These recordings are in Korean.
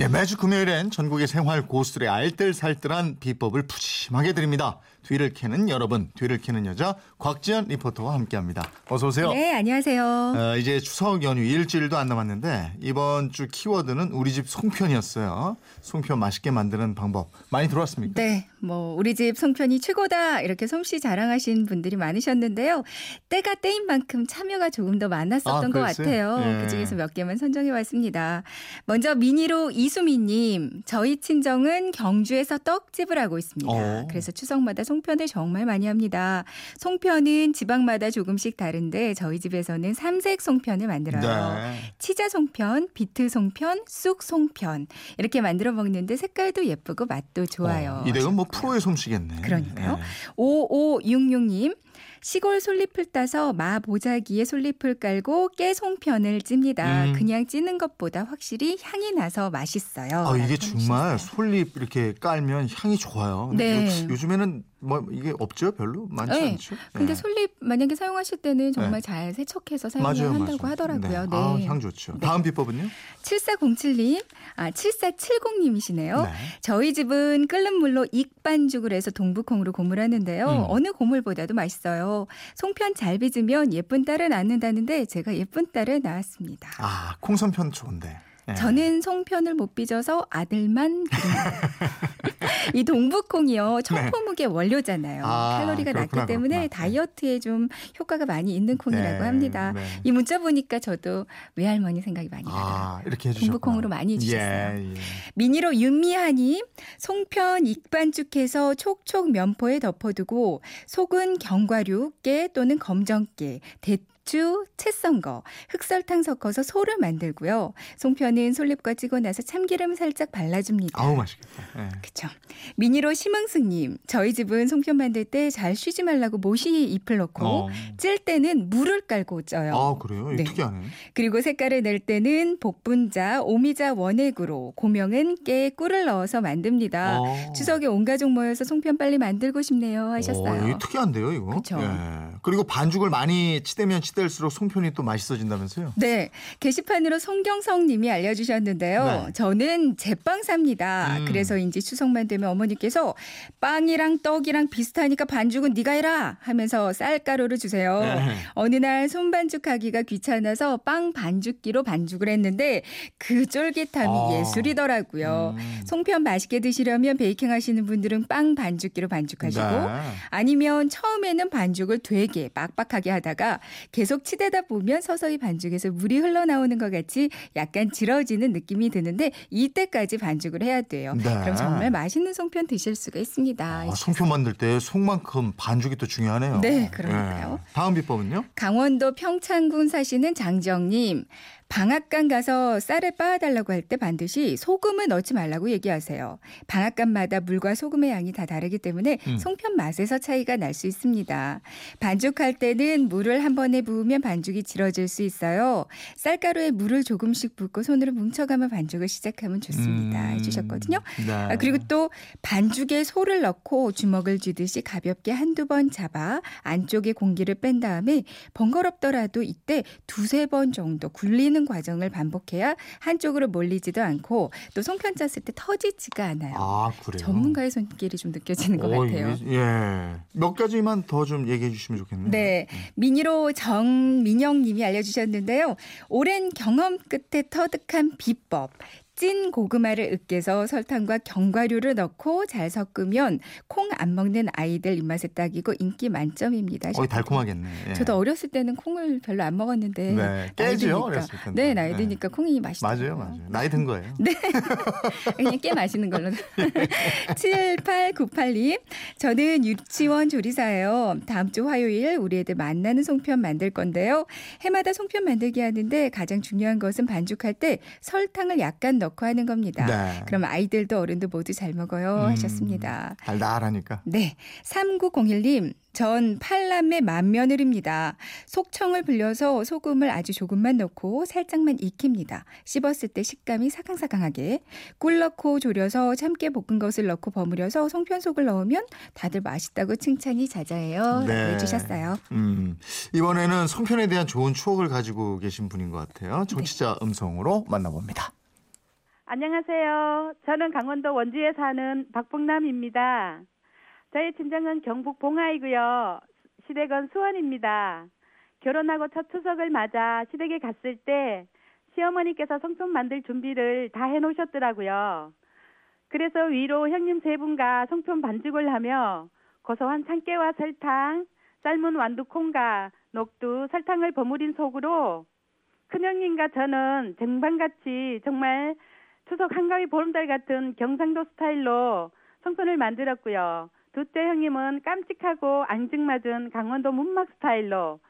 네, 매주 금요일엔 전국의 생활 고수들의 알뜰살뜰한 비법을 푸짐하게 드립니다. 뒤를 캐는 여러분, 뒤를 캐는 여자 곽지연 리포터와 함께합니다. 어서 오세요. 네, 안녕하세요. 어, 이제 추석 연휴 일주일도 안 남았는데 이번 주 키워드는 우리 집 송편이었어요. 송편 맛있게 만드는 방법 많이 들어왔습니까? 네, 뭐 우리 집 송편이 최고다 이렇게 솜씨 자랑하신 분들이 많으셨는데요. 때가 때인 만큼 참여가 조금 더 많았었던 아, 것? 같아요. 예. 그 중에서 몇 개만 선정해 왔습니다. 먼저 미니로 이 수미님, 저희 친정은 경주에서 떡집을 하고 있습니다. 어. 그래서 추석마다 송편을 정말 많이 합니다. 송편은 지방마다 조금씩 다른데 저희 집에서는 삼색 송편을 만들어요. 네. 치자 송편, 비트 송편, 쑥 송편 이렇게 만들어 먹는데 색깔도 예쁘고 맛도 좋아요. 어, 이댁은 뭐 프로의 솜씨겠네. 그러니까요. 예. 5566님. 시골 솔잎을 따서 마 보자기에 솔잎을 깔고 깨 송편을 찝니다. 음. 그냥 찌는 것보다 확실히 향이 나서 맛있어요. 아, 이게 정말. 솔잎 이렇게 깔면 향이 좋아요. 네. 요, 요즘에는 뭐 이게 없죠? 별로 많지 네. 않죠? 근데 예. 솔잎 만약에 사용하실 때는 정말 잘 세척해서 사용을 맞아요, 한다고 맞아요. 하더라고요. 네. 아, 향 좋죠. 네. 다음 비법은요? 7407님, 아, 7470님이시네요. 네. 저희 집은 끓는 물로 익반죽을 해서 동북콩으로 고물하는데요. 음. 어느 고물보다도 맛있어요. 송편 잘 빚으면 예쁜 딸을 낳는다는데 제가 예쁜 딸을 낳았습니다. 아, 콩선편 좋은데. 예. 저는 송편을 못 빚어서 아들만. 이 동북콩이요 청포묵의 원료잖아요. 네. 아, 칼로리가 그렇구나, 낮기 때문에 그렇구나. 네. 다이어트에 좀 효과가 많이 있는 콩이라고 네, 합니다. 네. 이 문자 보니까 저도 외할머니 생각이 많이 나요. 아, 이렇게 해주셨구나. 동북콩으로 많이 해주셨어요. 예, 예. 미니로 윤미하님 송편 익반죽해서 촉촉 면포에 덮어두고 속은 견과류 깨 또는 검정깨 대추 채 썬 거, 흑설탕 섞어서 소를 만들고요. 송편은 솔잎과 찌고 나서 참기름 살짝 발라줍니다. 아우 맛있겠다. 예. 그쵸. 미니로 심흥승님, 저희 집은 송편 만들 때 잘 쉬지 말라고 모시 잎을 넣고 어. 찔 때는 물을 깔고 쪄요. 아 그래요? 네. 특이하네. 그리고 색깔을 낼 때는 복분자, 오미자 원액으로 고명은 깨에 꿀을 넣어서 만듭니다. 어. 추석에 온 가족 모여서 송편 빨리 만들고 싶네요 어, 하셨어요. 이거 특이한데요, 이거. 그쵸. 예. 그리고 반죽을 많이 치대면 치 댈수록 송편이 또 맛있어진다면서요? 네, 게시판으로 송경성 님이 알려주셨는데요. 네. 저는 제빵 삽니다. 음. 그래서인지 추석만 되면 어머니께서 빵이랑 떡이랑 비슷하니까 반죽은 네가 해라 하면서 쌀가루를 주세요. 네. 어느 날 손반죽하기가 귀찮아서 빵 반죽기로 반죽을 했는데 그 쫄깃함이 아. 예술이더라고요. 음. 송편 맛있게 드시려면 베이킹 하시는 분들은 빵 반죽기로 반죽하시고 네. 아니면 처음에는 반죽을 되게 빡빡하게 하다가 계속 치대다 보면 서서히 반죽에서 물이 흘러나오는 것 같이 약간 질어지는 느낌이 드는데 이때까지 반죽을 해야 돼요. 네. 그럼 정말 맛있는 송편 드실 수가 있습니다. 아, 송편 만들 때 속만큼 반죽이 또 중요하네요. 네, 그러니까요. 예. 다음 비법은요? 강원도 평창군 사시는 장정님. 방앗간 가서 쌀을 빻아달라고 할 때 반드시 소금을 넣지 말라고 얘기하세요. 방앗간마다 물과 소금의 양이 다 다르기 때문에 음. 송편 맛에서 차이가 날 수 있습니다. 반죽할 때는 물을 한 번에 부으면 반죽이 질어질 수 있어요. 쌀가루에 물을 조금씩 붓고 손으로 뭉쳐가며 반죽을 시작하면 좋습니다. 음. 해주셨거든요. 네. 아, 그리고 또 반죽에 소를 넣고 주먹을 쥐듯이 가볍게 한두 번 잡아 안쪽에 공기를 뺀 다음에 번거롭더라도 이때 두세 번 정도 굴리 는 과정을 반복해야 한쪽으로 몰리지도 않고 또 송편 짰을 때 터지지가 않아요. 아, 그래요? 전문가의 손길이 좀 느껴지는 것 어, 같아요. 예. 몇 가지만 더 좀 얘기해 주시면 좋겠네요. 네. 미니로 정민영 님이 알려주셨는데요. 오랜 경험 끝에 터득한 비법. 찐 고구마를 으깨서 설탕과 견과류를 넣고 잘 섞으면 콩 안 먹는 아이들 입맛에 딱이고 인기 만점입니다. 거의 달콤하겠네. 예. 저도 어렸을 때는 콩을 별로 안 먹었는데 네. 깨지요. 어렸을. 네, 나이 네. 드니까 콩이 맛있어요. 맞아요, 맞아요. 나이 든 거예요. 네. 그냥 꽤 맛있는 걸로. 7898님. 저는 유치원 조리사예요. 다음 주 화요일 우리 애들 만나는 송편 만들 건데요. 해마다 송편 만들기 하는데 가장 중요한 것은 반죽할 때 설탕을 약간 넣고 넣고 하는 겁니다. 네. 그럼 아이들도 어른도 모두 잘 먹어요 음, 하셨습니다. 달달하니까. 네. 3901님, 전 팔남매 맏며느리입니다. 속청을 불려서 소금을 아주 조금만 넣고 살짝만 익힙니다. 씹었을 때 식감이 사강사강하게. 꿀 넣고 졸여서 참깨 볶은 것을 넣고 버무려서 송편속을 넣으면 다들 맛있다고 칭찬이 자자해요. 네. 해주셨어요. 음, 이번에는 송편에 대한 좋은 추억을 가지고 계신 분인 것 같아요. 정치자 음성으로 만나봅니다. 안녕하세요. 저는 강원도 원주에 사는 박봉남입니다. 저의 친정은 경북 봉화이고요. 시댁은 수원입니다. 결혼하고 첫 추석을 맞아 시댁에 갔을 때 시어머니께서 송편 만들 준비를 다 해놓으셨더라고요. 그래서 위로 형님 세 분과 송편 반죽을 하며 고소한 참깨와 설탕, 삶은 완두콩과 녹두, 설탕을 버무린 속으로 큰형님과 저는 쟁반같이 정말 추석 한가위 보름달 같은 경상도 스타일로 송편을 만들었고요. 둘째 형님은 깜찍하고 앙증맞은 강원도 문막 스타일로,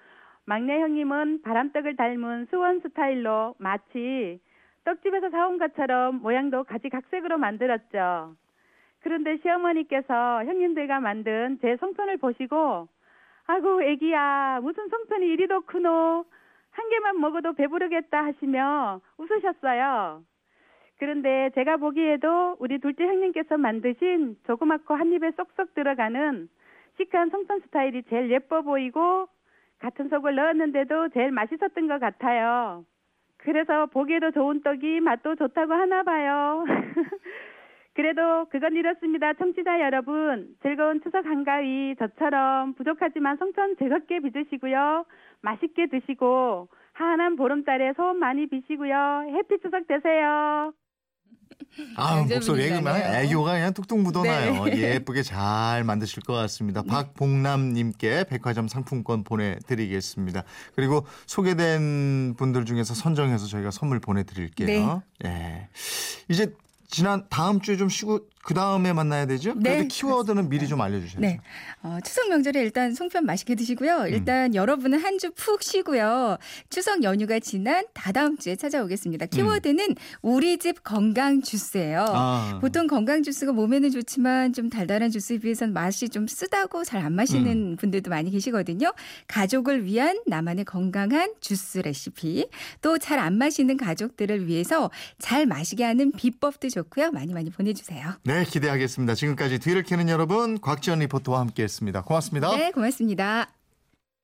막내 형님은 바람떡을 닮은 수원 스타일로 마치 떡집에서 사온 것처럼 모양도 가지각색으로 만들었죠. 그런데 시어머니께서 형님들과 만든 제 송편을 보시고 아구 애기야 무슨 송편이 이리도 크노 한 개만 먹어도 배부르겠다 하시며 웃으셨어요. 그런데 제가 보기에도 우리 둘째 형님께서 만드신 조그맣고 한 입에 쏙쏙 들어가는 시크한 송편 스타일이 제일 예뻐 보이고 같은 속을 넣었는데도 제일 맛있었던 것 같아요. 그래서 보기에도 좋은 떡이 맛도 좋다고 하나 봐요. 그래도 그건 이렇습니다. 청취자 여러분, 즐거운 추석 한가위 저처럼 부족하지만 송편 즐겁게 빚으시고요. 맛있게 드시고 한한 보름달에 소원 많이 비시고요. 해피 추석 되세요. 아, 완전 목소리에 그만. 애교가 그냥 뚝뚝 묻어나요. 네. 예쁘게 잘 만드실 것 같습니다. 박봉남님께 백화점 상품권 보내드리겠습니다. 그리고 소개된 분들 중에서 선정해서 저희가 선물 보내드릴게요. 예. 이제 지난 다음 주에 좀 쉬고 그 다음에 만나야 되죠? 네, 키워드는 미리 좀 알려주셔야죠. 네. 어, 추석 명절에 일단 송편 맛있게 음. 드시고요. 일단 여러분은 한 주 푹 쉬고요. 추석 연휴가 지난 다다음 주에 찾아오겠습니다. 키워드는 우리 집 건강 주스예요. 음. 아. 보통 건강 주스가 몸에는 좋지만 좀 달달한 주스에 비해서는 맛이 좀 쓰다고 잘 안 마시는 음. 분들도 많이 계시거든요. 가족을 위한 나만의 건강한 주스 레시피 또 잘 안 마시는 가족들을 위해서 잘 마시게 하는 비법도 좋고요. 많이 많이 보내주세요. 네, 기대하겠습니다. 지금까지 뒤를 캐는 여러분 곽지연 리포터와 함께했습니다. 고맙습니다. 네, 고맙습니다.